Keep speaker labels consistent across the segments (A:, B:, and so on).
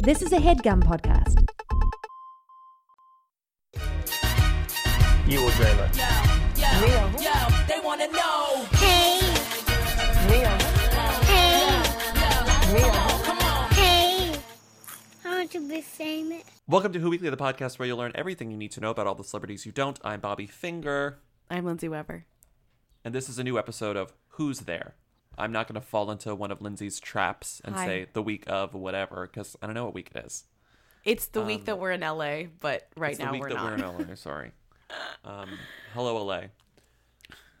A: This is a headgum podcast.
B: You or Jayla?
C: Yo, yo, they wanna know.
D: Hey, hey,
C: Come on.
D: hey. I want to be famous.
E: Welcome to Who Weekly, the podcast where you'll learn everything you need to know about all the celebrities you don't. I'm Bobby Finger,
F: I'm Lindsay Weber.
E: and this is a new episode of Who's There. I'm not going to fall into one of Lindsay's traps and
F: Hi.
E: say the week of whatever, because I don't know what week it is.
F: It's the week that we're in LA, but right
E: Um,
F: now
E: week
F: we're
E: that
F: not.
E: we're in LA. Sorry. Um, hello, LA.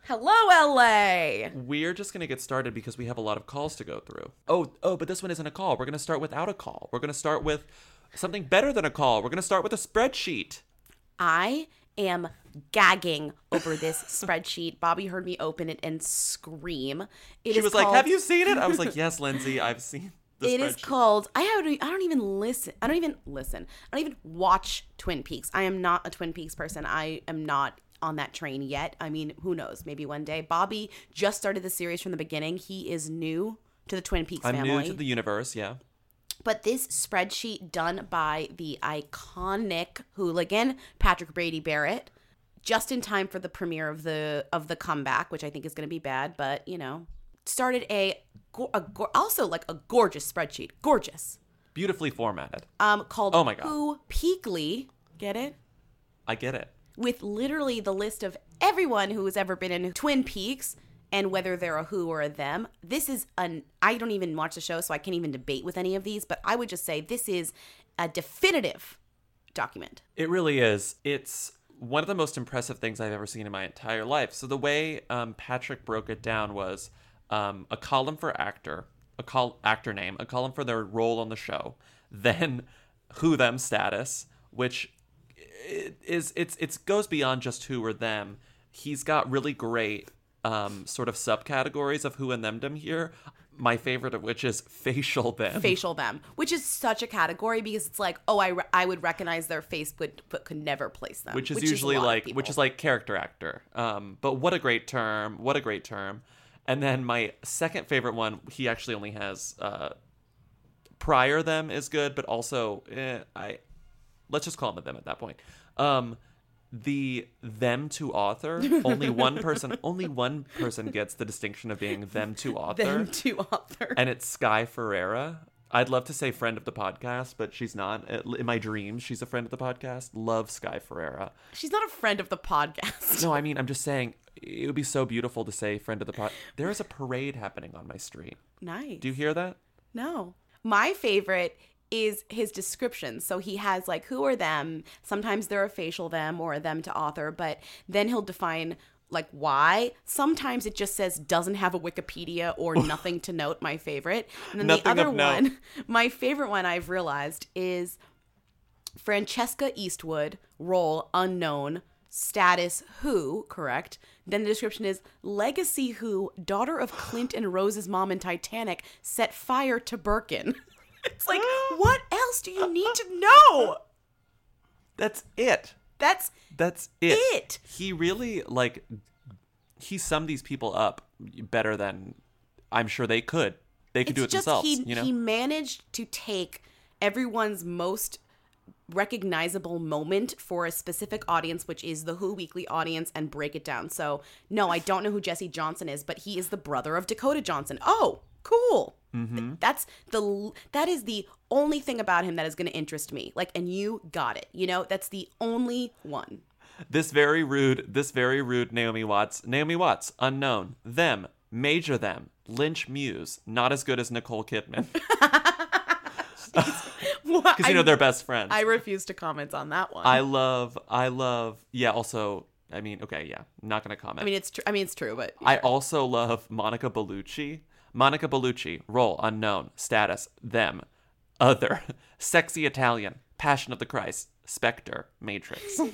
F: Hello, LA.
E: We're just going to get started because we have a lot of calls to go through. Oh, oh, but this one isn't a call. We're going to start without a call. We're going to start with something better than a call. We're going to start with a spreadsheet.
F: I am gagging over this spreadsheet. Bobby heard me open it and scream. It
E: she was like, "Have you seen it?" I was like, "Yes, Lindsay, I've seen." The
F: It is called. I haven't. I don't even listen. I don't even listen. I don't even watch Twin Peaks. I am not a Twin Peaks person. I am not on that train yet. I mean, who knows? Maybe one day. Bobby just started the series from the beginning. He is new to the Twin Peaks
E: I'm
F: family.
E: new to the universe. Yeah.
F: But this spreadsheet done by the iconic hooligan Patrick Brady Barrett, just in time for the premiere of the of the comeback, which I think is going to be bad, but you know, started a, a also like a gorgeous spreadsheet, gorgeous,
E: Beautifully formatted.
F: um, called
E: Oh my God.
F: Who Peakly, get it?
E: I get it.
F: With literally the list of everyone who has ever been in Twin Peaks and whether they're a who or a them. This is an I don't even watch the show, so I can't even debate with any of these, but I would just say this is a definitive document.
E: It really is. It's one of the most impressive things I've ever seen in my entire life. So the way um, Patrick broke it down was um, a column for actor, a call actor name, a column for their role on the show, then who them status, which is it's it's goes beyond just who or them. He's got really great um, sort of subcategories of who and themdom here. My favorite of which is facial them.
F: Facial them, which is such a category because it's like, oh, I, re- I would recognize their face, but, but could never place them.
E: which is
F: a
E: usually
F: of
E: like which is like character actor um but what a great term what a great term and then my second favorite one he actually only has uh prior them is good but also eh, i let's just call them a them at that point um the them to author only one person only one person gets the distinction of being them to author
F: them to author.
E: and it's Sky Ferreira. I'd love to say friend of the podcast, but she's not. In my dreams, she's a friend of the podcast. Love Sky Ferreira.
F: She's not a friend of the podcast.
E: No, I mean, I'm just saying it would be so beautiful to say friend of the pod. There is a parade happening on my street.
F: Nice.
E: Do you hear that?
F: No. My favorite is his description. So he has like who are them. Sometimes they're a facial them or a them to author, but then he'll define like why. Sometimes it just says doesn't have a Wikipedia or nothing to note. My favorite. And then
E: Nothing
F: the other
E: of note.
F: one, my favorite one I've realized is Francesca Eastwood, role unknown, status who, correct. Then the description is legacy who, daughter of Clint and Rose's mom in Titanic, set fire to Birkin. it's like, what else do you need to know?
E: That's it.
F: That's
E: That's it.
F: It.
E: He really like he summed these people up better than I'm sure they could. They could
F: it's
E: do it
F: just
E: themselves.
F: he
E: you know.
F: he managed to take everyone's most recognizable moment for a specific audience which is the who weekly audience and break it down so no i don't know who jesse johnson is but he is the brother of dakota johnson oh cool
E: Mm-hmm.
F: that's the that is the only thing about him that is going to interest me like and you got it you know that's the only one
E: This very rude, this very rude Naomi Watts. Naomi Watts, unknown. Them, major them. Lynch Muse, not as good as Nicole Kidman. Because you know they're best friends.
F: i refuse to comment on that one
E: I love, I love, yeah, also, I mean, okay, yeah, not going to comment.
F: I mean it's true i mean it's true but
E: I also love Monica Bellucci. Monica Bellucci, role unknown, status, them, other, sexy Italian, Passion of the Christ, Spectre, Matrix.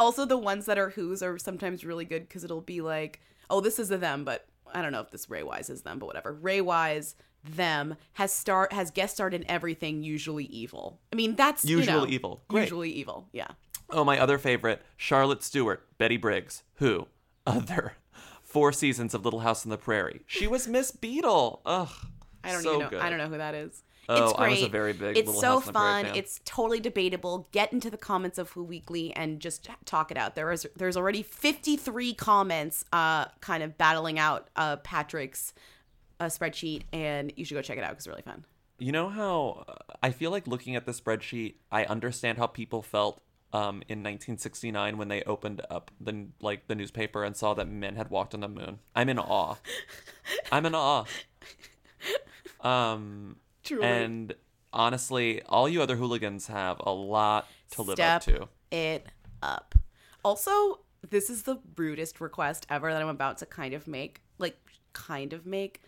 F: Also, the ones that are who's are sometimes really good because it'll be like, oh, this is a them, but I don't know if this Ray Wise is them, but whatever. Ray Wise, them has start has guest starred in everything. Usually evil. I mean, that's you know,
E: evil. Great.
F: Usually evil. Yeah.
E: Oh, my other favorite, Charlotte Stewart, Betty Briggs, who, other, four seasons of Little House on the Prairie. She was Miss Beadle. Ugh.
F: I don't
E: so
F: even know.
E: Good.
F: I don't know who that is.
E: Oh,
F: it's great.
E: I was a very big
F: It's
E: Little
F: so
E: House on the Prairie
F: fun.
E: fan.
F: It's totally debatable. Get into the comments of Who Weekly and just talk it out. There is there's already 53 comments, uh, kind of battling out uh Patrick's uh, spreadsheet, and you should go check it out because it's really fun.
E: You know how uh, I feel like looking at the spreadsheet, I understand how people felt um, in 1969 when they opened up the like the newspaper and saw that men had walked on the moon. I'm in awe. I'm in awe. Um,
F: Truly.
E: and honestly, all you other hooligans have a lot to live up to.
F: it up. Also, this is the rudest request ever that I'm about to kind of make. Like, kind of make.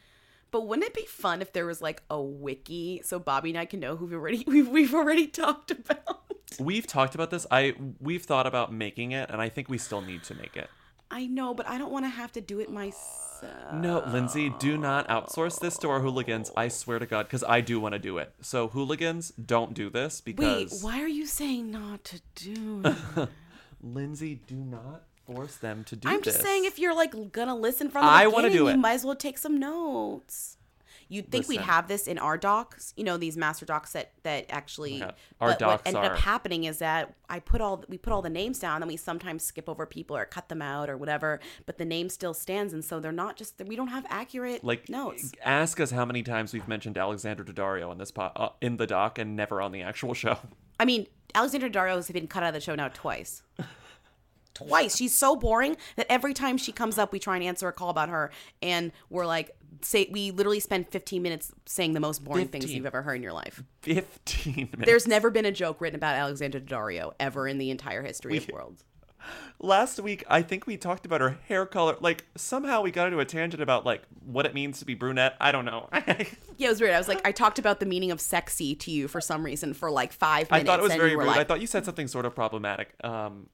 F: But wouldn't it be fun if there was like a wiki so Bobby and I can know who we've already we've, we've already talked about?
E: We've talked about this. I we've thought about making it, and I think we still need to make it.
F: I know, but I don't want to have to do it myself.
E: No, Lindsay, do not outsource this to our hooligans. I swear to God, because I do want to do it. So hooligans, don't do this because.
F: Wait, why are you saying not to do?
E: Lindsay, do not force them to do
F: I'm
E: this.
F: just saying if you're like gonna listen from the
E: I
F: beginning,
E: wanna do
F: you might as well take some notes. You'd think we'd
E: Listen.
F: have this in our docs, you know, these master docs that that actually.
E: Yeah. Our
F: but
E: docs
F: what ended
E: are-
F: up happening is that I put all we put all the names down, and we sometimes skip over people or cut them out or whatever, but the name still stands, and so they're not just we don't have accurate
E: like
F: notes.
E: ask us how many times we've mentioned Alexandra Daddario in this po- uh, in the doc and never on the actual show.
F: I mean, Alexandra Daddario has been cut out of the show now twice. Twice. She's so boring that every time she comes up, we try and answer a call about her, and we're like, say we literally spend 15 minutes saying the most boring things you've ever heard in your life.
E: Fifteen minutes.
F: There's never been a joke written about Alexandra Daddario ever in the entire history of the world.
E: last week I think we talked about her hair color. Like somehow we got into a tangent about like what it means to be brunette. I don't know.
F: Yeah, it was weird. I was like, I talked about the meaning of sexy to you for some reason for like five
E: I
F: minutes.
E: thought it was very rude. I thought you said something sort of problematic um,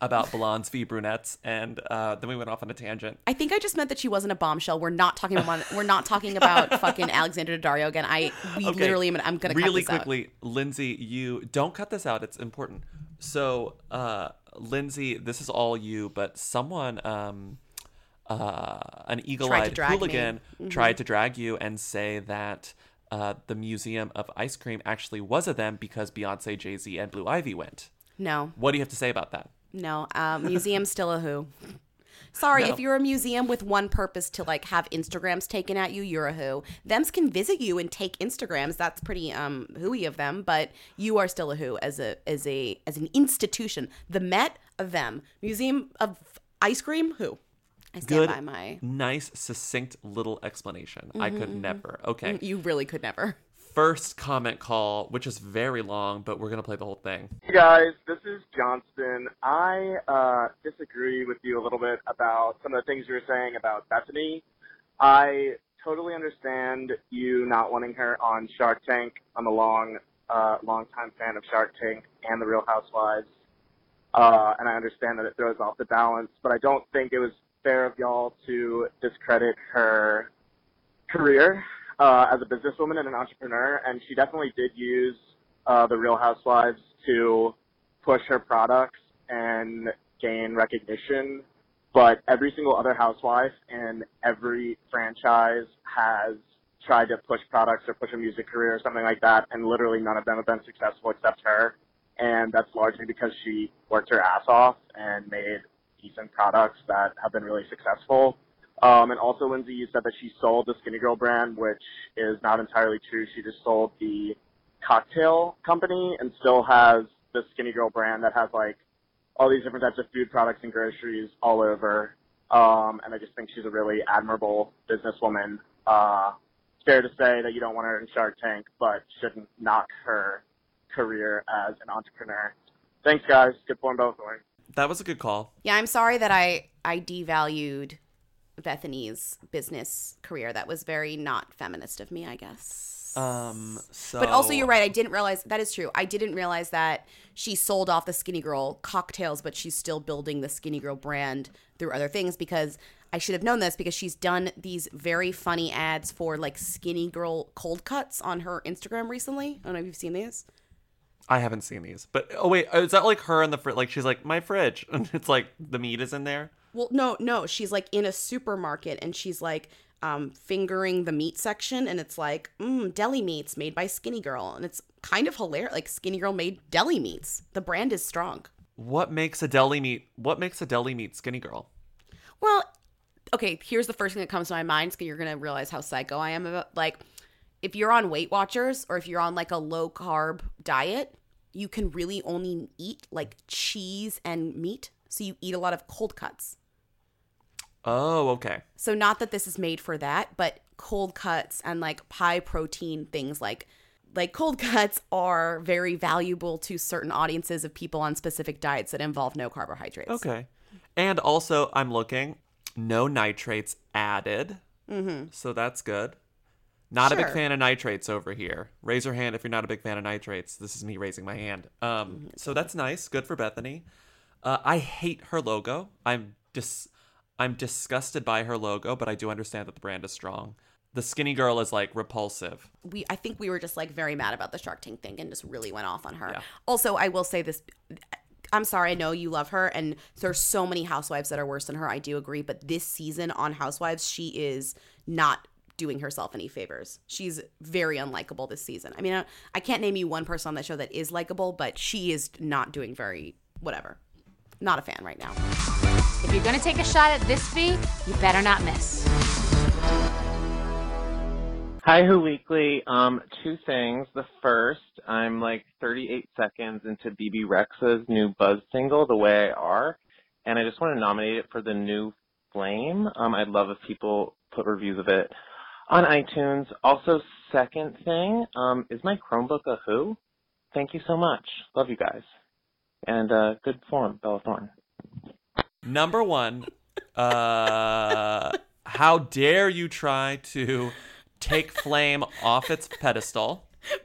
E: about blondes v brunettes, and uh, then we went off on a tangent.
F: I think I just meant that she wasn't a bombshell. We're not talking about we're not talking about fucking Alexandra Daddario again. I we
E: Okay.
F: literally am, I'm gonna
E: really
F: cut this out.
E: quickly, Lindsay. You don't cut this out. It's important. So, uh, Lindsay, this is all you, but someone, um, uh, an eagle-eyed hooligan, tried to drag you and say that. Uh, the Museum of Ice Cream actually was a them because Beyonce, Jay Z, and Blue Ivy went.
F: No,
E: What do you have to say about that?
F: No, uh, museum's still a who. Sorry,
E: No.
F: if you're a museum with one purpose to like have Instagrams taken at you, you're a who. Thems can visit you and take Instagrams. That's pretty um hooey of them, but you are still a who as a as a as an institution. The Met of them. Museum of Ice Cream, who? I stand
E: Good,
F: by my
E: nice, succinct little explanation. I could never. Okay.
F: you really could never.
E: First comment call, which is very long, but we're gonna play the whole thing.
B: Hey guys, this is Johnston. I uh, disagree with you a little bit about some of the things you were saying about Bethany. I totally understand you not wanting her on Shark Tank. I'm a long, uh, long time fan of Shark Tank and The Real Housewives, uh, and I understand that it throws off the balance. But I don't think it was fair of y'all to discredit her career uh, as a businesswoman and an entrepreneur, and she definitely did use uh, the Real Housewives to push her products and gain recognition. But every single other housewife in every franchise has tried to push products or push a music career or something like that, and literally none of them have been successful except her. And that's largely because she worked her ass off and made decent products that have been really successful. Um, and also, Lindsay, you said that she sold the Skinny Girl brand, which is not entirely true. She just sold the cocktail company and still has the Skinny Girl brand that has like all these different types of food products and groceries all over. Um, and I just think she's a really admirable businesswoman. Uh, it's fair to say that you don't want her in Shark Tank, but shouldn't knock her career as an entrepreneur. Thanks, guys. Good form both ways.
E: That was a good call.
F: Yeah, I'm sorry that I I devalued Bethany's business career. That was very not feminist of me, I guess.
E: Um, so
F: But also, you're right. I didn't realize that is true. I didn't realize that she sold off the Skinny Girl cocktails, but she's still building the Skinny Girl brand through other things because I should have known this because she's done these very funny ads for like Skinny Girl cold cuts on her Instagram recently. I don't know if you've seen these.
E: I haven't seen these, but oh wait, is that like her in the fridge? Like she's like my fridge, and it's like the meat is in there.
F: Well, no, no. She's like in a supermarket and she's like, um, fingering the meat section, and it's like, mm, deli meats made by Skinny Girl, and it's kind of hilarious. Like Skinny Girl made deli meats. The brand is strong.
E: What makes a deli meat? What makes a deli meat skinny girl?
F: Well, okay, here's the first thing that comes to my mind. So you're gonna realize how psycho I am about like if you're on Weight Watchers or if you're on like a low carb diet, you can really only eat like cheese and meat. So you eat a lot of cold cuts.
E: Oh, okay.
F: So not that this is made for that, but cold cuts and like high protein things like like cold cuts are very valuable to certain audiences of people on specific diets that involve no carbohydrates.
E: Okay. And also, I'm looking, no nitrates added. Mm-hmm. So that's good. Not a big fan of nitrates over here. Raise your hand if you're not a big fan of nitrates. This is me raising my hand. Um, so that's nice. Good for Bethany. Uh, I hate her logo. I'm dis- I'm disgusted by her logo, but I do understand that the brand is strong. The skinny girl is like repulsive.
F: we I think we were just like very mad about the Shark Tank thing and just really went off on her.
E: Yeah.
F: Also, I will say this I'm sorry, I know you love her and there's so many housewives that are worse than her. I do agree, but this season on Housewives, she is not doing herself any favors. She's very unlikable this season. I mean, I, I can't name you one person on that show that is likable, but she is not doing very whatever. Not a fan right now.
G: If you're gonna take a shot at this fee, you better not miss.
H: Hi, Who Weekly. Um, two things. The first, I'm like 38 seconds into Bebe Rexha's new Buzz single, The Way I Are, and I just want to nominate it for the new Flame. Um, I'd love if people put reviews of it on iTunes. Also, second thing, um, is my Chromebook a Who? Thank you so much. Love you guys. And uh, good form, Bella Thorne.
E: Number one, uh, how dare you try to take Flame off its pedestal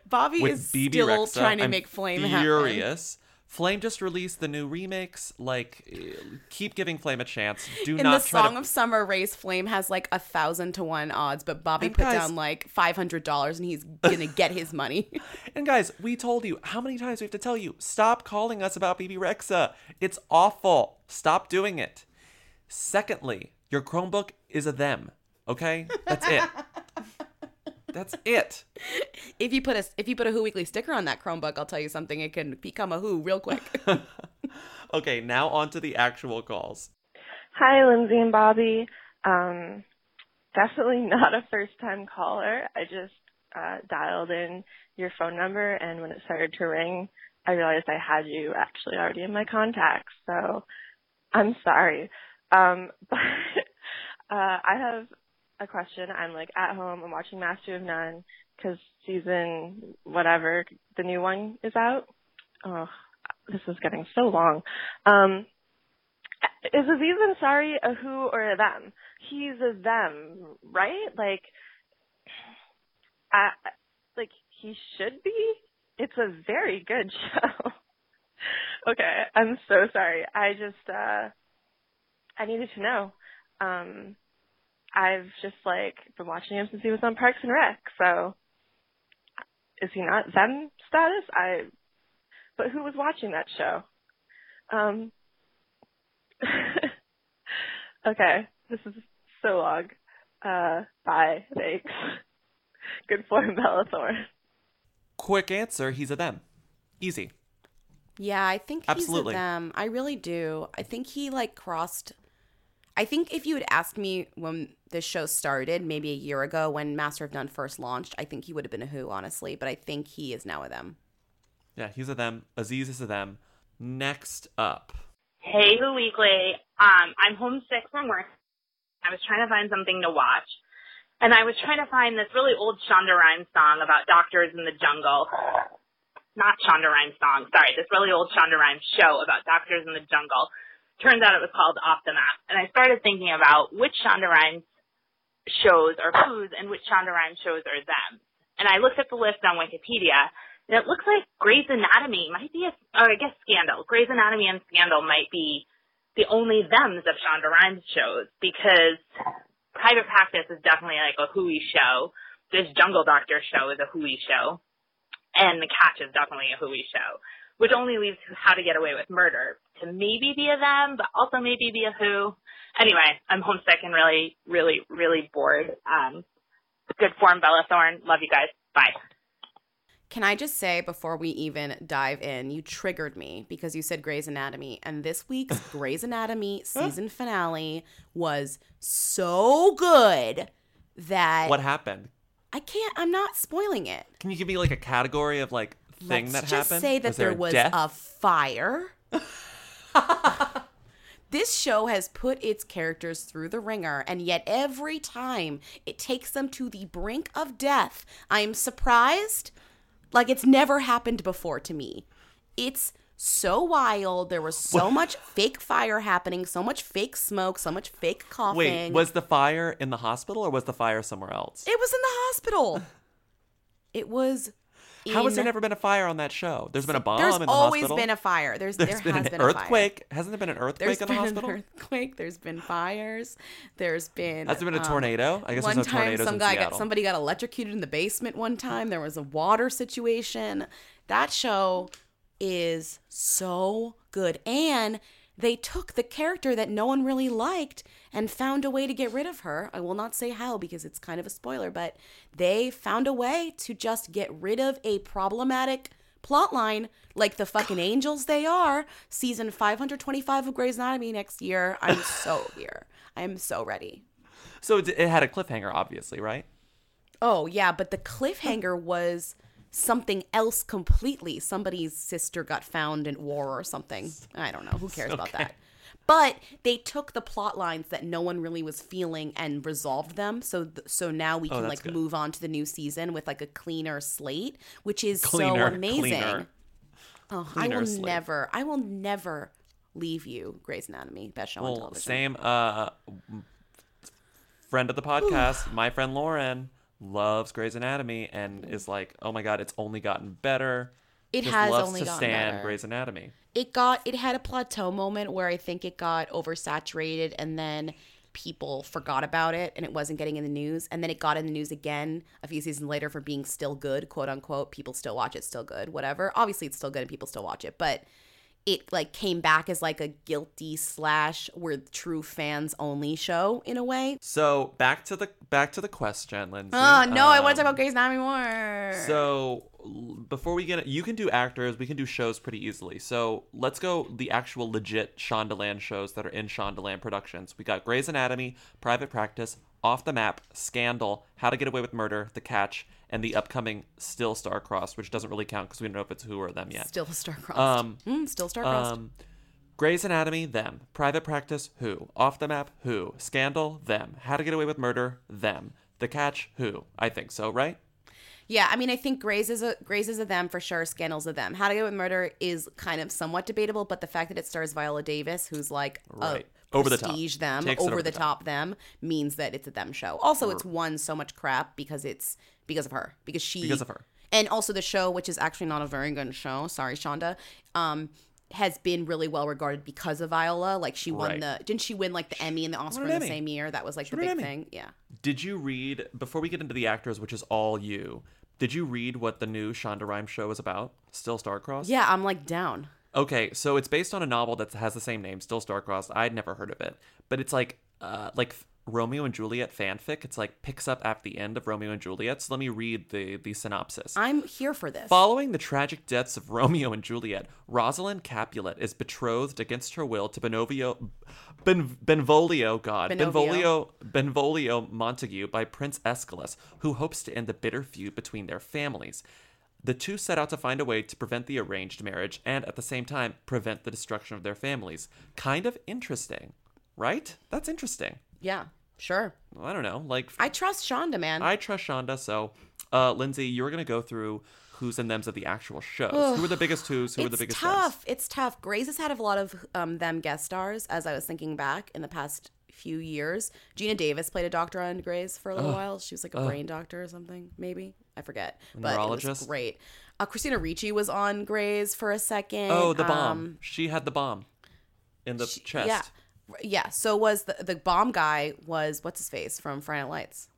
F: Bobby
E: with
F: is
E: Bebe
F: still
E: Rexha?
F: trying to
E: I'm
F: make Flame happen.
E: furious. Flame just released the new remix. Like, eh, keep giving Flame a chance. Do
F: In
E: not
F: In
E: the
F: Song
E: to.
F: of Summer, Ray's Flame has like a thousand to one odds, but Bobby
E: And
F: put
E: guys-
F: down like five hundred dollars, and he's gonna get his money.
E: And guys, we told you how many times we have to tell you stop calling us about Bebe Rexha. It's awful. Stop doing it. Secondly, your Chromebook is a them. Okay, that's it. that's it.
F: if you put a if you put a Who Weekly sticker on that Chromebook, I'll tell you something. It can become a Who real quick.
E: Okay, now on to the actual calls.
I: Hi, Lindsay and Bobby. Um, definitely not a first time caller. I just uh, dialed in your phone number, and when it started to ring, I realized I had you actually already in my contacts. So I'm sorry. Um, but uh, I have a question. I'm like at home. I'm watching Master of None because season whatever the new one is out. Oh, this is getting so long. Um, is Aziz Ansari a who or a them? He's a them, right? Like, I like he should be. It's a very good show. okay, I'm so sorry. I just uh I needed to know. Um I've just like been watching him since he was on Parks and Rec, so is he not them status? I but who was watching that show? Um okay, this is so long. Uh, bye. Thanks. Good form, Bella Thorne.
E: Quick answer: He's a them. Easy.
F: yeah, I think he's
E: Absolutely.
F: a them. I really do. I think he like crossed. I think if you had asked me when this show started, maybe a year ago when Master of None first launched, I think he would have been a Who, honestly. But I think he is now a them.
E: Yeah, he's a them. Aziz is a them. Next up.
J: Hey, Who Weekly. Um, I'm homesick from work. I was trying to find something to watch. And I was trying to find this really old Shonda Rhimes song about doctors in the jungle. Not Shonda Rhimes song, sorry, this really old Shonda Rhimes show about doctors in the jungle. Turns out it was called Off the Map. And I started thinking about which Shonda Rhimes shows are whose and which Shonda Rhimes shows are them. And I looked at the list on Wikipedia, and it looks like Grey's Anatomy might be a, or I guess Scandal. Grey's Anatomy and Scandal might be the only thems of Shonda Rhimes shows because Private Practice is definitely like a hooey show. This Jungle Doctor show is a hooey show. And The Catch is definitely a hooey show. Which only leaves How to Get Away with Murder to maybe be a them, but also maybe be a who. Anyway, I'm homesick and really, really, really bored. Um, good form, Bella Thorne. Love you guys. Bye.
F: Can I just say before we even dive in, you triggered me because you said Grey's Anatomy, and this week's Grey's Anatomy season finale was so good that
E: What happened?
F: I can't. I'm not spoiling it.
E: Can you give me like a category of like thing
F: Let's
E: that
F: just
E: happened?
F: say that
E: was there,
F: there was
E: death?
F: a fire. this show has put its characters through the ringer, and yet every time it takes them to the brink of death, I'm surprised. Like it's never happened before to me. It's so wild. There was so much fake fire happening, so much fake smoke, so much fake coughing.
E: Wait, was the fire in the hospital or was the fire somewhere else?
F: it was in the hospital? It was.
E: How has there never been a fire on that show? There's been a bomb
F: There's
E: in the hospital.
F: There's always
E: hospital.
F: been a fire. There's,
E: There's
F: there
E: been
F: has
E: an
F: been a fire.
E: earthquake. Hasn't there been an earthquake
F: There's
E: in the hospital?
F: There's been an earthquake. There's been fires. There's been.
E: Has there been a
F: um,
E: tornado? I guess
F: one
E: there's no
F: time,
E: tornadoes
F: some
E: in
F: guy
E: Seattle.
F: got somebody got electrocuted in the basement. One time, there was a water situation. That show is so good, and they took the character that no one really liked and found a way to get rid of her. I will not say how because it's kind of a spoiler, but they found a way to just get rid of a problematic plotline like the fucking angels they are. Season 525 of Grey's Anatomy next year. I'm so here. I'm so ready.
E: So it, it had a cliffhanger, obviously, right?
F: Oh, yeah, but the cliffhanger was something else completely. Somebody's sister got found in war or something. I don't know. Who cares about that? But they took the plot lines that no one really was feeling and resolved them. So th- so now we
E: Oh,
F: can
E: that's
F: like
E: good.
F: move on to the new season with like a cleaner slate, which is so amazing.
E: cleaner.
F: Oh, I will
E: slate.
F: never I will never leave you, Grey's Anatomy, best show on
E: Well,
F: television.
E: same uh friend of the podcast, my friend Lauren loves Grey's Anatomy and is like, "Oh my god, it's only gotten better."
F: It
E: Just
F: has
E: loves
F: only
E: to
F: gotten
E: stand
F: better.
E: Grey's Anatomy.
F: it got it had a plateau moment where I think it got oversaturated and then people forgot about it and it wasn't getting in the news and then it got in the news again a few seasons later for being still good quote unquote people still watch it still good whatever obviously it's still good and people still watch it but it like came back as like a guilty slash we're true fans only show in a way
E: So back to the back to the question, Lindsay.
F: oh no i want to talk
E: Um,
F: about Grey's Anatomy more
E: So before we get, you can do actors, we can do shows pretty easily. So let's go the actual legit Shondaland shows that are in Shondaland Productions. We got Grey's Anatomy, Private Practice, Off the Map, Scandal, How to Get Away with Murder, The Catch, and the upcoming Still Star Crossed, which doesn't really count because we don't know if it's who or them yet.
F: still star-crossed
E: Um,
F: mm, still star-crossed
E: Um, Grey's Anatomy, them. Private Practice, who? Off the Map, who? Scandal, them. How to Get Away with Murder, them. The Catch, who? I think so, right?
F: Yeah, I mean, I think Grey's is a Grey's is a them for sure. Scandal's a them. How to Get Away with Murder is kind of somewhat debatable, but the fact that it stars Viola Davis, who's like
E: Right. Over the top.
F: prestige them,
E: Takes
F: over,
E: over
F: the
E: the
F: top them, means that it's a them show. Also, it's won so much crap because it's because of her, because she
E: Because of her.
F: and also the show, which is actually not a very good show. Sorry, Shonda. Um, has been really well regarded because of Viola. Like she won
E: Right.
F: the didn't she win like the Emmy and the Oscar in the
E: Emmy.
F: same year? That was like the big thing. Yeah.
E: Did you read before we get into the actors, which is all you? Did you read what the new Shonda Rhimes show is about? Still Star Starcrossed?
F: Yeah, I'm like down.
E: Okay, so it's based on a novel that has the same name, Still Starcrossed. I'd never heard of it, but it's like uh like Romeo and Juliet fanfic. It's like picks up at the end of Romeo and Juliet. So let me read the the synopsis.
F: I'm here for this.
E: Following the tragic deaths of Romeo and Juliet, Rosalind Capulet is betrothed against her will to Benovio, ben, Benvolio, God,
F: Benovio.
E: Benvolio, Benvolio Montague by Prince Escalus, who hopes to end the bitter feud between their families. The two set out to find a way to prevent the arranged marriage and, at the same time, prevent the destruction of their families. Kind of interesting, right? That's interesting.
F: Yeah, sure.
E: I don't know, like
F: I trust Shonda, man.
E: I trust Shonda. So, uh, Lindsay, you're gonna go through who's and them's of the actual shows. who are the biggest who's? Who are the biggest It's
F: tough.
E: thems?
F: It's tough. Grey's has had a lot of um, them guest stars. As I was thinking back in the past few years, Geena Davis played a doctor on Grey's for a little while. She was like a brain doctor or something, maybe. I forget, but it was
E: neurologist?
F: great. Uh, Christina Ricci was on Grey's for a second.
E: Oh, the bomb.
F: Um,
E: she had the bomb in the chest.
F: Yeah, yeah. So was the the bomb guy was what's his face from Friday Night Lights?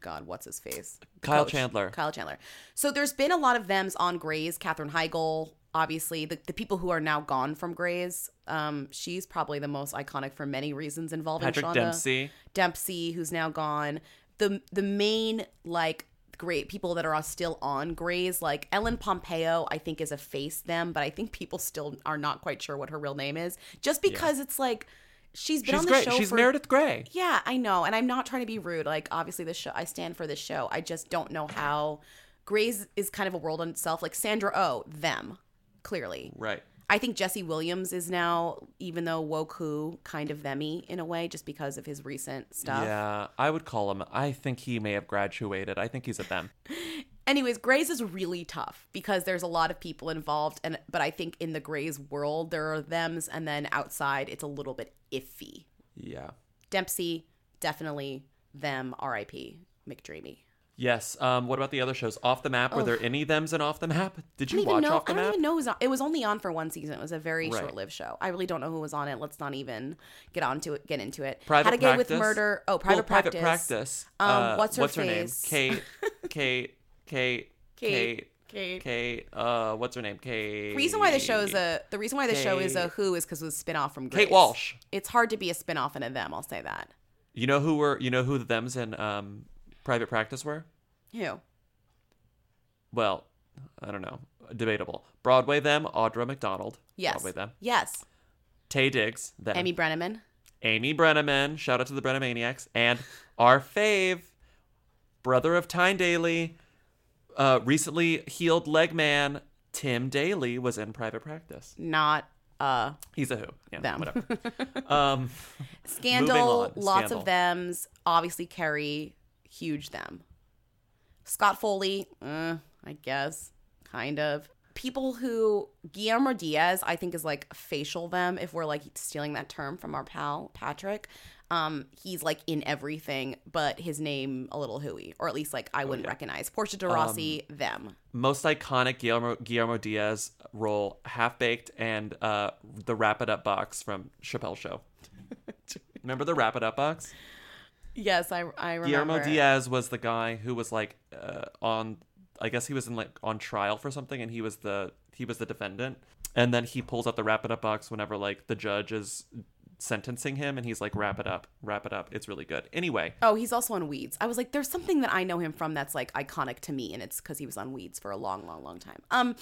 F: God, what's his face?
E: Kyle. Chandler.
F: Kyle Chandler. So there's been a lot of them's on Grey's. Katherine Heigl obviously the, the people who are now gone from Grey's. Um, she's probably the most iconic for many reasons involving
E: Patrick
F: Shonda
E: Dempsey.
F: Dempsey, who's now gone. The the main like great people that are still on Grey's, like Ellen Pompeo, I think is a face them, but I think people still are not quite sure what her real name is, just because it's like she's been
E: She's
F: on the
E: great.
F: show
E: She's
F: for
E: Meredith Grey.
F: yeah, I know, and I'm not trying to be rude. Like, obviously, the show I stand for this show. I just don't know how Grey's is kind of a world in itself. Like Sandra Oh, them clearly.
E: Right.
F: I think Jesse Williams is now, even though Woku, kind of themmy in a way, just because of his recent stuff.
E: Yeah, I would call him. I think he may have graduated. I think he's a them.
F: Anyways, Grey's is really tough because there's a lot of people involved, and but I think in the Grey's world there are them's, and then outside it's a little bit iffy.
E: Yeah.
F: Dempsey, definitely them. R.I.P. McDreamy.
E: Yes. Um. What about the other shows? Off the map. Were
F: Oh.
E: there any thems in Off the Map? Did
F: I
E: you
F: even
E: watch
F: know.
E: Off the
F: I don't
E: Map?
F: even know who's on. It was only on for one season. It was a very
E: Right.
F: short-lived show. I really don't know who was on it. Let's not even get onto it. Get into it.
E: Private
F: How to get away with
E: Practice?
F: murder. Oh,
E: Well,
F: private
E: private
F: practice.
E: practice.
F: Um,
E: Uh,
F: what's her
E: her name? Kate. Kate. Kate.
F: Kate.
E: Kate.
F: Kate.
E: Kate. Uh, what's her name? Kate.
F: reason why the show is a the reason why the show is a
E: Kate-
F: Who is because it was a spin-off from
E: Kate Walsh.
F: It's hard to be a spin-off in a them. I'll say that.
E: You know who were? You know who the them's in um, private practice were?
F: Who?
E: Well, I don't know. Debatable. Broadway them. Audra McDonald.
F: Yes.
E: Broadway them.
F: Yes.
E: Taye Diggs. Them.
F: Amy Brenneman.
E: Amy Brenneman, shout out to the Brennemaniacs, and our fave, brother of Tyne Daly, uh, recently healed leg man, Tim Daly was in private practice.
F: Not uh
E: He's a who. Yeah,
F: them.
E: whatever. um,
F: Scandal, lots
E: Scandal.
F: of thems. Obviously, Carrie, huge them. Scott Foley, uh, I guess, kind of. People who Guillermo Diaz, I think, is like facial them. If we're like stealing that term from our pal Patrick, um, he's like in everything, but his name a little hooey, or at least like I wouldn't recognize. Portia de Rossi, them.
E: Most iconic Guillermo, Guillermo Diaz role, Half Baked, and uh, the Wrap It Up box from Chappelle Show. Remember the Wrap It Up box?
F: Yes, I I remember.
E: Guillermo Diaz was the guy who was like uh, on I guess he was in like on trial for something and he was the he was the defendant and then he pulls out the wrap it up box whenever like the judge is sentencing him and he's like wrap it up wrap it up it's really good anyway
F: Oh, he's also on Weeds. I was like, there's something that I know him from that's like iconic to me, and it's because he was on Weeds for a long, long, long time. Um,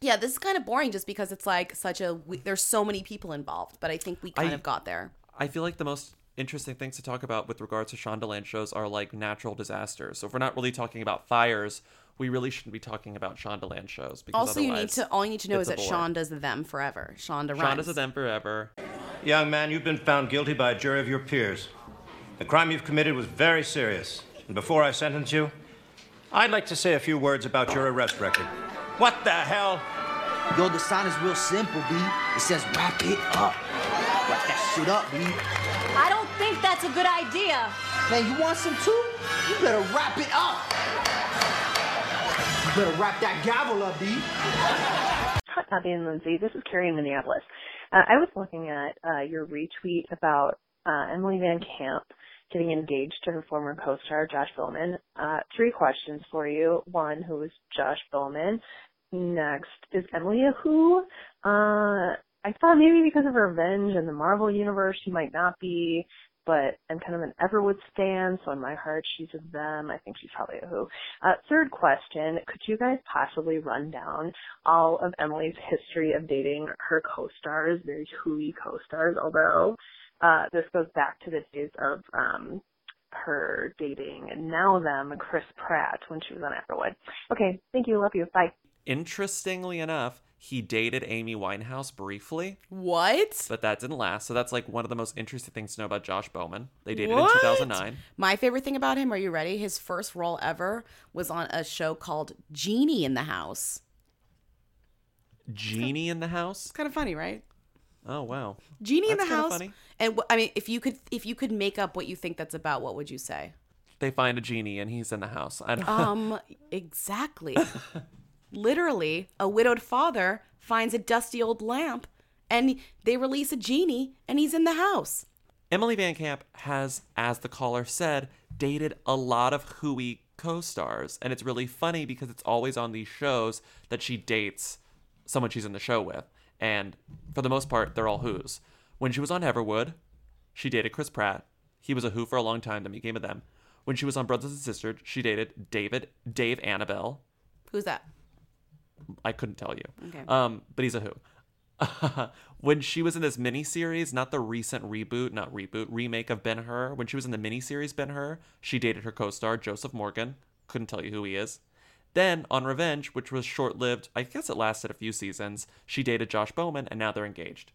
F: yeah, this is kind of boring just because it's like such a we- there's so many people involved, but I think we kind
E: I-
F: of got there.
E: I feel like the most interesting things to talk about with regards to Shondaland shows are like natural disasters so if we're not really talking about fires we really shouldn't be talking about Shondaland shows because
F: Also, you need to all you need to know is that
E: bore.
F: Sean does the them forever. Shonda Rhimes.
E: Shonda's a them forever
K: Young man, you've been found guilty by a jury of your peers. The crime you've committed was very serious. And before I sentence you, I'd like to say a few words about your arrest record. What the hell?
L: Yo, the sign is real simple, B. It says wrap it up. Wrap that shit up, B.
M: good idea.
L: Man, you want some too? You better wrap it up. You better wrap that gavel up, B.
N: Hi, Abby and Lindsay. This is Carrie in Minneapolis. Uh, I was looking at uh, your retweet about uh, Emily Van Camp getting engaged to her former co-star Josh Bowman. Uh, three questions for you. One, who is Josh Bowman? Next, is Emily a who? Uh, I thought maybe because of Revenge and the Marvel universe, she might not be, but I'm kind of an Everwood stan, so in my heart, she's a them. I think she's probably a who. Uh, third question, could you guys possibly run down all of Emily's history of dating her co-stars, very hooey co-stars, although uh, this goes back to the days of um, her dating and now them Chris Pratt when she was on Everwood. Okay, thank you, love you, bye.
E: Interestingly enough, he dated Amy Winehouse briefly.
F: What?
E: But that didn't last. So that's like one of the most interesting things to know about Josh Bowman. They dated
F: What?
E: in 2009.
F: My favorite thing about him, are you ready? His first role ever was on a show called Genie in the House.
E: Genie in the house.
F: It's kind of funny, right?
E: Oh wow.
F: Genie in
E: That's
F: the
E: kinda
F: house.
E: funny.
F: And wh- I mean, if you could, if you could make up what you think that's about, what would you say?
E: They find a genie and he's in the house. I don't
F: Um, exactly. Literally, a widowed father finds a dusty old lamp, and they release a genie, and he's in the house.
E: Emily Van Camp has, as the caller said, dated a lot of hooey co-stars, and it's really funny because it's always on these shows that she dates someone she's in the show with. And for the most part, they're all Who's. When she was on Everwood, she dated Chris Pratt. He was a Who for a long time, then became a them. When she was on Brothers and Sisters, she dated David Dave Annable.
F: Who's that?
E: I couldn't tell you.
F: Okay.
E: Um, but he's a Who. when she was in this mini series, not the recent reboot, not reboot, remake of Ben Hur, when she was in the mini series Ben Hur, she dated her co star, Joseph Morgan. Couldn't tell you who he is. Then on Revenge, which was short lived, I guess it lasted a few seasons, she dated Josh Bowman and now they're engaged.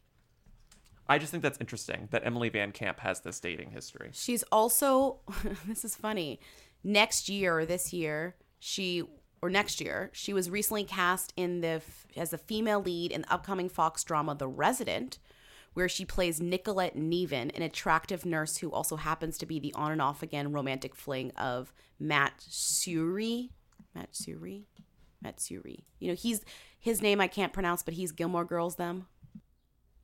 E: I just think that's interesting that Emily Van Camp has this dating history.
F: She's also this is funny. Next year or this year, she or next year, she was recently cast in the as a female lead in the upcoming Fox drama The Resident, where she plays Nicolette Nevin, an attractive nurse who also happens to be the on and off again romantic fling of Matt Suri. Matt Suri? Matt Suri. You know, he's his name I can't pronounce, but he's Gilmore Girls them.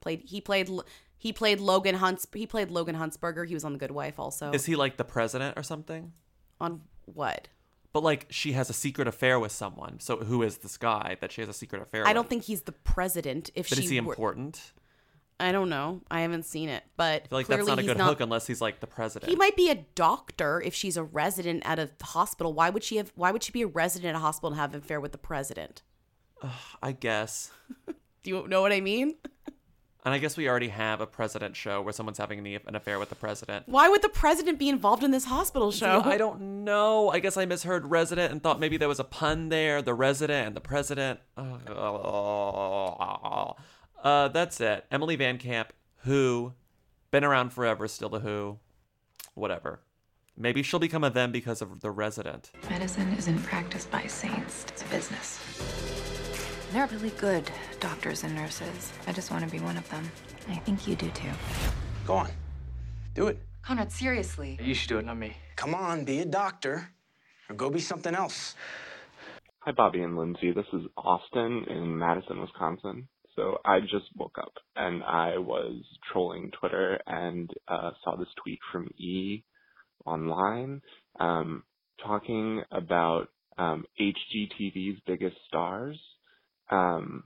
F: Played he played he played Logan Hunts he played Logan Huntzberger. He was on The Good Wife also.
E: Is he like the president or something?
F: on what?
E: But like she has a secret affair with someone. So who is this guy that she has a secret affair with?
F: I don't think he's the president. If
E: But
F: she
E: is he
F: were-
E: important?
F: I don't know. I haven't seen it, but
E: I feel like
F: clearly
E: that's not a good
F: not-
E: hook unless he's like the president.
F: He might be a doctor if she's a resident at a hospital. Why would she have? Why would she be a resident at a hospital and have an affair with the president?
E: I guess.
F: Do you know what I mean?
E: And I guess we already have a president show where someone's having an an affair with the president.
F: Why would the president be involved in this hospital show?
E: See, I don't know. I guess I misheard resident and thought maybe there was a pun there. The resident and the president. Uh, that's it. Emily Van Camp, who, been around forever, still a who, whatever. Maybe she'll become a them because of the resident.
O: Medicine isn't practiced by saints, it's a business. They're really good doctors and nurses. I just want to be one of them. I think you do too.
P: Go on. Do it.
O: Conrad, seriously.
P: You should do it, not me. Come on, be a doctor. Or go be something else.
Q: Hi, Bobby and Lindsay. This is Austin in Madison, Wisconsin. So I just woke up and I was trolling Twitter and uh, saw this tweet from E online um, talking about um, HGTV's biggest stars, um,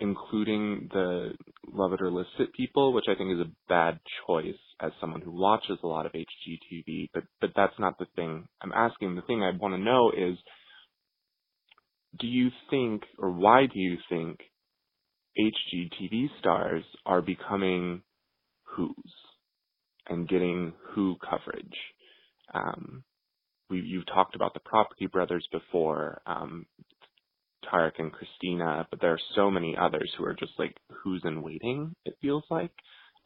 Q: including the Love It or List It people, which I think is a bad choice as someone who watches a lot of HGTV. But but that's not the thing I'm asking. The thing I want to know is do you think, or why do you think HGTV stars are becoming Who's and getting Who coverage? Um, we, you've talked about the Property Brothers before, um, Tarek and Christina, but there are so many others who are just like Who's in waiting. It feels like.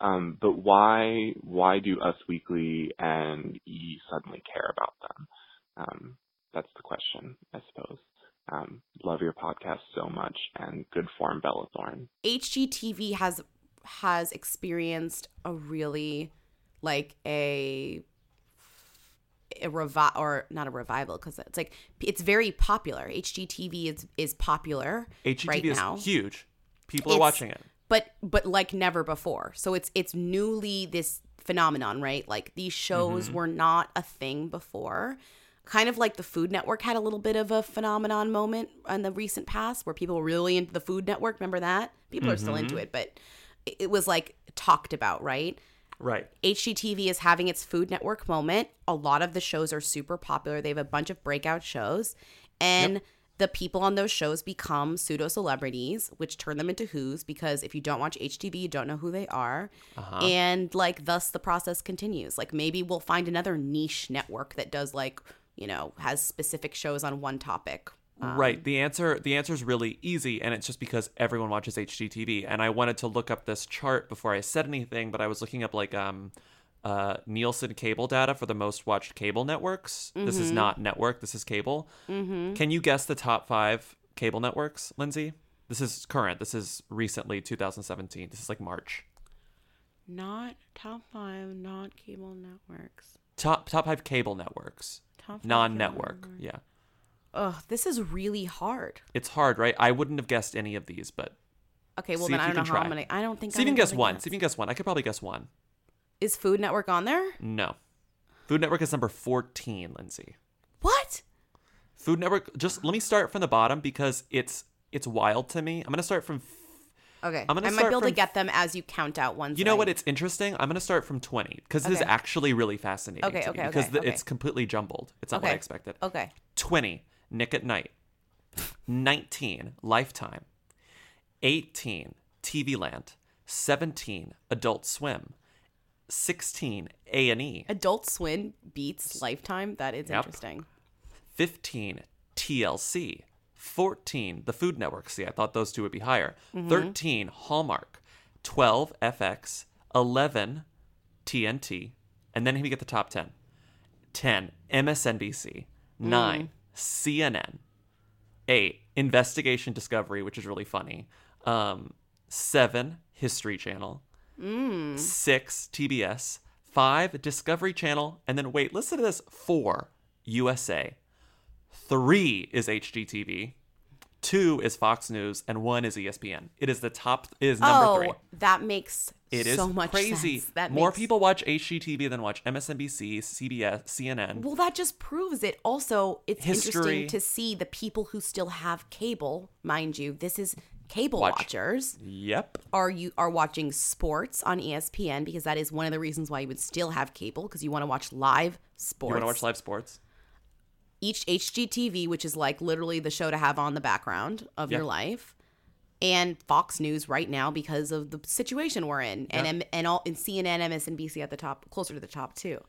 Q: Um, but why why do Us Weekly and E suddenly care about them? Um, that's the question, I suppose. Um, love your podcast so much, and good form, Bella Thorne.
F: HGTV has has experienced a really like a a revi- or not a revival because it's like it's very popular. HGTV is is popular
E: HGTV
F: right
E: is
F: now.
E: huge. People are watching it.
F: but but like never before. So it's it's newly this phenomenon, right? Like these shows
E: Mhm.
F: were not a thing before. Kind of like the Food Network had a little bit of a phenomenon moment in the recent past where people were really into the Food Network. Remember that? People are still into
E: Mhm.
F: it, but it was like talked about, right?
E: Right.
F: HGTV is having its Food Network moment. A lot of the shows are super popular. They have a bunch of breakout shows. And the people on those shows become pseudo celebrities, which turn them into who's because if you don't watch HTV, you don't know who they are.
E: Uh-huh.
F: And like, thus the process continues. Like, maybe we'll find another niche network that does like, you know, has specific shows on one topic. Um,
E: right. The answer the answer is really easy, and it's just because everyone watches HGTV. And I wanted to look up this chart before I said anything, but I was looking up like um uh Nielsen cable data for the most watched cable networks. This is
F: Mhm.
E: not network, this is cable.
F: Mhm.
E: Can you guess the top five cable networks, Lindsay? This is current. This is recently 2017. This is like March.
F: Not top five, not cable networks.
E: Top top five cable networks.
F: Top five
E: Non-network. Yeah.
F: Ugh, this is really hard.
E: It's hard, right? I wouldn't have guessed any of these, but
F: Okay, well
E: see
F: then I don't know
E: can
F: how
E: try.
F: many. I don't think.
E: See if you can guess one. See if you can guess one. I could probably guess one.
F: Is Food Network on there?
E: No. Food Network is number 14, Lindsay.
F: What?
E: Food Network, just let me start from the bottom because it's it's wild to me. I'm gonna start from.
F: Okay.
E: I'm gonna
F: I might be able to get them as you count out ones.
E: You know
F: I-
E: what? It's interesting. I'm gonna start from 20 because this is actually really fascinating.
F: Okay,
E: to
F: okay,
E: me because
F: okay,
E: the,
F: okay.
E: it's completely jumbled. It's not what I expected.
F: Okay.
E: 20 Nick at Nite. 19 Lifetime. 18 TV Land. 17 Adult Swim. 16 A and E.
F: Adult Swim beats Lifetime. That is
E: Yep.
F: interesting.
E: 15 TLC, 14 the Food Network. See, I thought those two would be higher.
F: Mhm.
E: 13 Hallmark, 12 FX, 11 TNT, and then we get the top 10. 10 MSNBC, 9 CNN, 8 Investigation Discovery, which is really funny. Um, 7 History Channel,
F: Mm.
E: 6 TBS, 5 Discovery Channel, and then wait, listen to this 4 USA, 3 is HGTV, 2 is Fox News, and 1 is ESPN. It is the top, it is number
F: oh,
E: 3.
F: that makes
E: It is
F: so much
E: crazy.
F: sense. That
E: More
F: makes-
E: people watch HGTV than watch MSNBC, CBS, CNN.
F: Well, that just proves it. Also, it's
E: History.
F: interesting to see the people who still have cable, mind you. This is cable
E: Watch.
F: watchers.
E: Yep.
F: Are you are watching sports on ESPN because that is one of the reasons why you would still have cable because you want to watch live sports.
E: You want to watch live sports?
F: Each HGTV, which is like literally the show to have on the background of
E: Yeah.
F: your life, and Fox News right now because of the situation we're in, and
E: Yeah.
F: And all and CNN, MSNBC at the top, closer to the top too.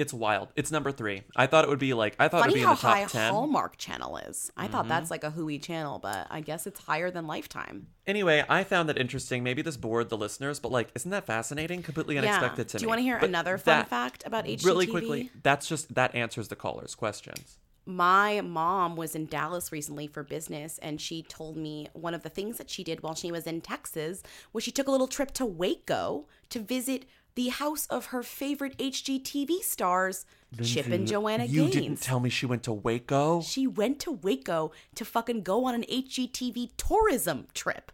E: It's wild. It's number 3. I thought it would be like I thought
F: Funny
E: it would be
F: how
E: in the top
F: high
E: 10.
F: Hallmark Channel is. I thought
E: Mhm.
F: that's like a hooey channel, but I guess it's higher than Lifetime.
E: Anyway, I found that interesting. Maybe this bored the listeners, but like, isn't that fascinating? Completely unexpected to
F: Do
E: me.
F: you want to hear
E: But
F: another fun fact about HGTV?
E: Really quickly, that's just that answers the callers' questions.
F: my mom was in Dallas recently for business, and she told me one of the things that she did while she was in Texas was she took a little trip to Waco to visit the house of her favorite HGTV stars, Chip and
E: Lindsey,
F: Joanna
E: You
F: Gaines.
E: didn't tell me she went to Waco.
F: she went to Waco to fucking go on an HGTV tourism trip.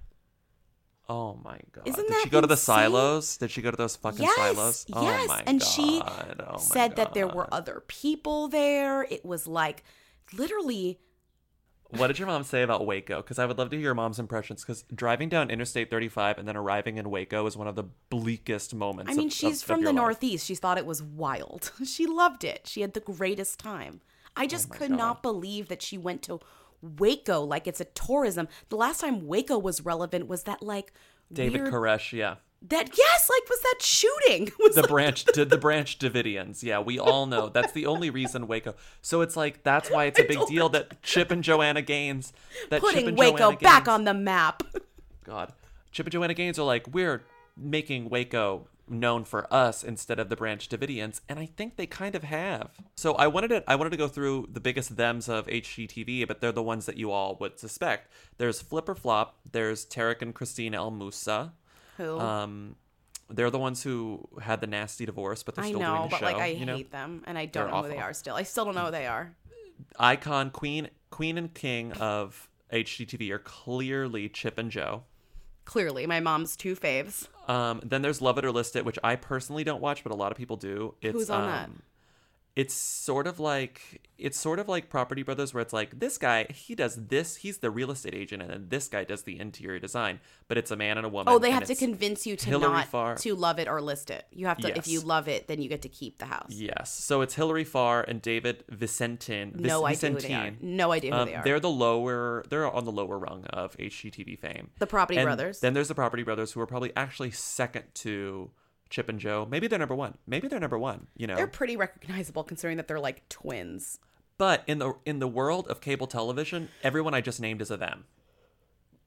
E: Oh my god!
F: Isn't that Did
E: she go to the silos? Did she go to those fucking
F: yes,
E: silos?
F: Oh yes,
E: Oh my
F: and
E: god!
F: she
E: oh
F: said that there were other people there. It was like literally
E: What did your mom say about Waco? Because I would love to hear your mom's impressions. Because driving down Interstate 35 and then arriving in Waco is one of the bleakest moments.
F: I mean,
E: of-
F: she's
E: of- of
F: from
E: your
F: the
E: life.
F: Northeast. She thought it was wild. She loved it. She had the greatest time. I oh just could not believe that she went to Waco like it's a tourism. The last time Waco was relevant was that like
E: David
F: weird,
E: Koresh, yeah.
F: That yes, like was that shooting? Was
E: the
F: like-
E: branch did the branch Davidians. Yeah, we all know that's the only reason Waco. So it's like that's why it's a big deal that Chip and Joanna Gaines that Chip
F: putting Waco
E: Joanna
F: back on the map.
E: God, Chip and Joanna Gaines are like we're making Waco known for us instead of the Branch Davidians, and I think they kind of have. So I wanted to I wanted to go through the biggest thems of HGTV, but they're the ones that you all would suspect. There's Flip or Flop. There's Tarek and Christina El Moussa.
F: Who?
E: Um, they're the ones who had the nasty divorce, but they're
F: I
E: still
F: know,
E: doing the
F: but
E: show.
F: like I
E: you know?
F: hate them, and I don't
E: They're
F: know who they
E: awful.
F: are. Still, I still don't know who they are.
E: Icon, queen, queen and king of HGTV are clearly Chip and Joe.
F: Clearly, my mom's two faves.
E: Um, then there's Love It or List It, which I personally don't watch, but a lot of people do. It's,
F: Who's on
E: um,
F: that?
E: It's sort of like it's sort of like Property Brothers, where it's like this guy he does this, he's the real estate agent, and then this guy does the interior design. But it's a man and a woman.
F: Oh, they have to convince you to
E: Hillary
F: not
E: Farr.
F: to love it or list it. You have to. If you love it, then you get to keep the house.
E: Yes. So it's Hillary Farr and David Visentin. Vis-
F: No idea who they are. No idea who
E: Um,
F: they are.
E: They're the lower. They're on the lower rung of HGTV fame.
F: The Property
E: And
F: Brothers.
E: Then there's the Property Brothers, who are probably actually second to Chip and Joe. Maybe they're number one. Maybe they're number one. You know.
F: They're pretty recognizable considering that they're like twins.
E: But in the in the world of cable television, everyone I just named is a them.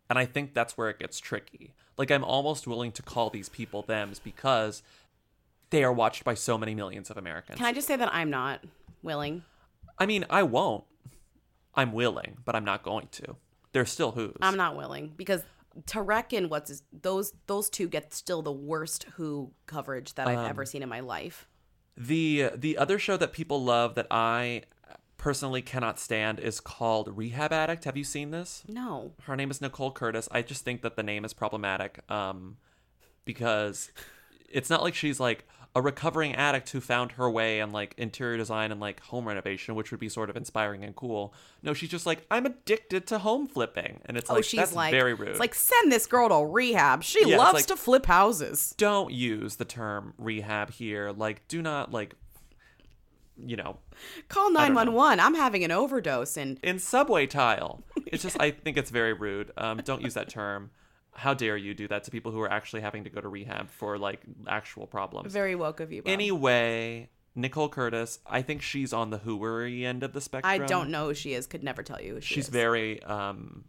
E: And I think that's where it gets tricky. Like I'm almost willing to call these people thems because they are watched by so many millions of Americans.
F: Can I just say that I'm not willing?
E: I mean, I won't. I'm willing, but I'm not going to. They're still who's.
F: I'm not willing because Tarek and what's his, those those two get still the worst Who coverage that I've
E: Um,
F: ever seen in my life.
E: The the other show that people love that I personally cannot stand is called Rehab Addict. Have you seen this?
F: No.
E: Her name is Nicole Curtis. I just think that the name is problematic um, because it's not like she's like, a recovering addict who found her way in like interior design and like home renovation, which would be sort of inspiring and cool. No, she's just like, I'm addicted to home flipping. And it's
F: oh,
E: like,
F: she's
E: that's
F: like,
E: very rude.
F: It's like send this girl to rehab. She
E: Yeah,
F: loves
E: like-
F: to flip houses.
E: don't use the term rehab here. Like, do not like, you know,
F: Call
E: I don't know.
F: 911. I'm having an overdose and
E: in subway tile. It's just, I think it's very rude. Um, don't use that term. How dare you do that to people who are actually having to go to rehab for like actual problems?
F: very woke of you. Bob.
E: Anyway, Nicole Curtis, I think she's on the hooery end of the spectrum.
F: I don't know who she is. Could never tell you who she
E: She's
F: is.
E: very um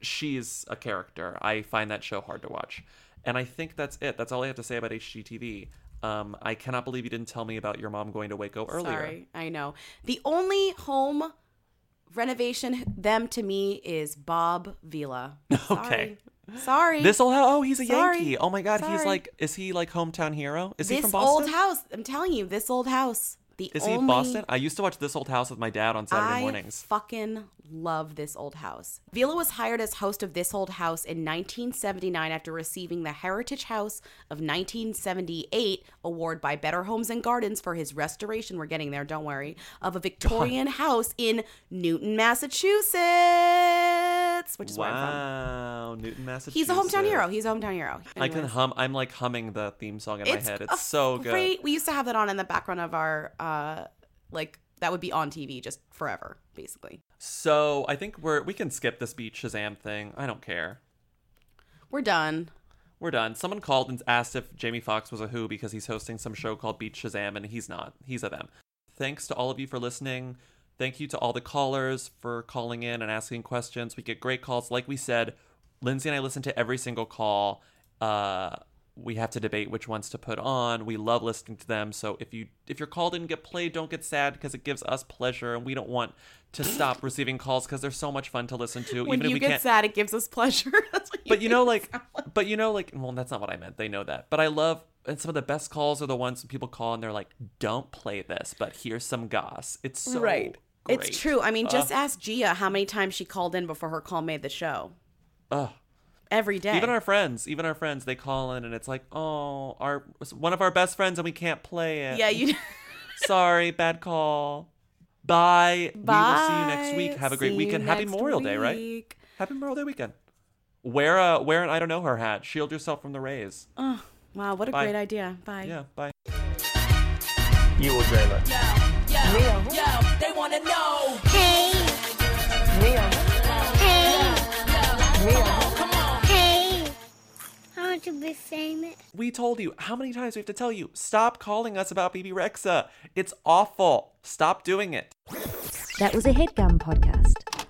E: she's a character. I find that show hard to watch. And I think that's it. That's all I have to say about HGTV. Um, I cannot believe you didn't tell me about your mom going to Waco earlier.
F: Sorry, I know. The only home renovation them to me is Bob Vila.
E: Okay.
F: Sorry. Sorry.
E: This old house. Oh, he's a
F: Sorry.
E: Yankee. Oh my God, he's like. Is he like hometown hero? Is he
F: this
E: from Boston?
F: old house. I'm telling you, this old house. The
E: Is
F: only,
E: he Boston? I used to watch This Old House with my dad on Saturday mornings.
F: I
E: mornings.
F: fucking love this old house. Vila was hired as host of This Old House in 1979 after receiving the Heritage House of 1978 award by Better Homes and Gardens for his restoration. We're getting there, don't worry. Of a Victorian house in Newton, Massachusetts, which is where I'm from.
E: wow, Newton, Massachusetts.
F: He's a hometown hero. He's a hometown hero.
E: I can hum. I'm like humming the theme song in
F: It's
E: my head. It's so good.
F: Great. We used to have that on in the background of our uh like that would be on TV just forever, basically.
E: So I think we're we can skip this beat Shazam thing. I don't care.
F: We're done.
E: We're done. Someone called and asked if Jamie Foxx was a Who because he's hosting some show called Beat Shazam, and he's not. He's a them. Thanks to all of you for listening. Thank you to all the callers for calling in and asking questions. We get great calls. Like we said, Lindsey and I listen to every single call. Uh, we have to debate which ones to put on. We love listening to them. So if you if your call didn't get played, don't get sad because it gives us pleasure, and we don't want to stop receiving calls because they're so much fun to listen to.
F: When
E: even if
F: you
E: we
F: get
E: can't
F: sad, it gives us pleasure. That's what
E: but you know like but you know like well that's not what i meant they know that but i love and some of the best calls are the ones when people call and they're like don't play this but here's some goss it's so
F: right.
E: great.
F: It's true. I mean, just ask Gia how many times she called in before her call made the show.
E: Ugh.
F: Every day.
E: even our friends even our friends they call in and it's like oh our one of our best friends and we can't play it.
F: Yeah, you
E: sorry bad call. Bye. We will see you next week. Have a great
F: See
E: weekend. happy
F: next
E: memorial day right? happy memorial day weekend. Wear a wear an i don't know her hat. Shield yourself from the rays.
F: Oh, wow, what a
E: Bye.
F: great idea. Bye.
E: yeah bye.
R: You will Jayla.
C: Yo, yo, they wanna know.
D: Hey,
C: Mia.
D: hey,
C: Come
D: to be famous.
E: We told you. How many times we have to tell you? Stop calling us about Bebe Rexha. It's awful. Stop doing it.
A: That was a headgum podcast.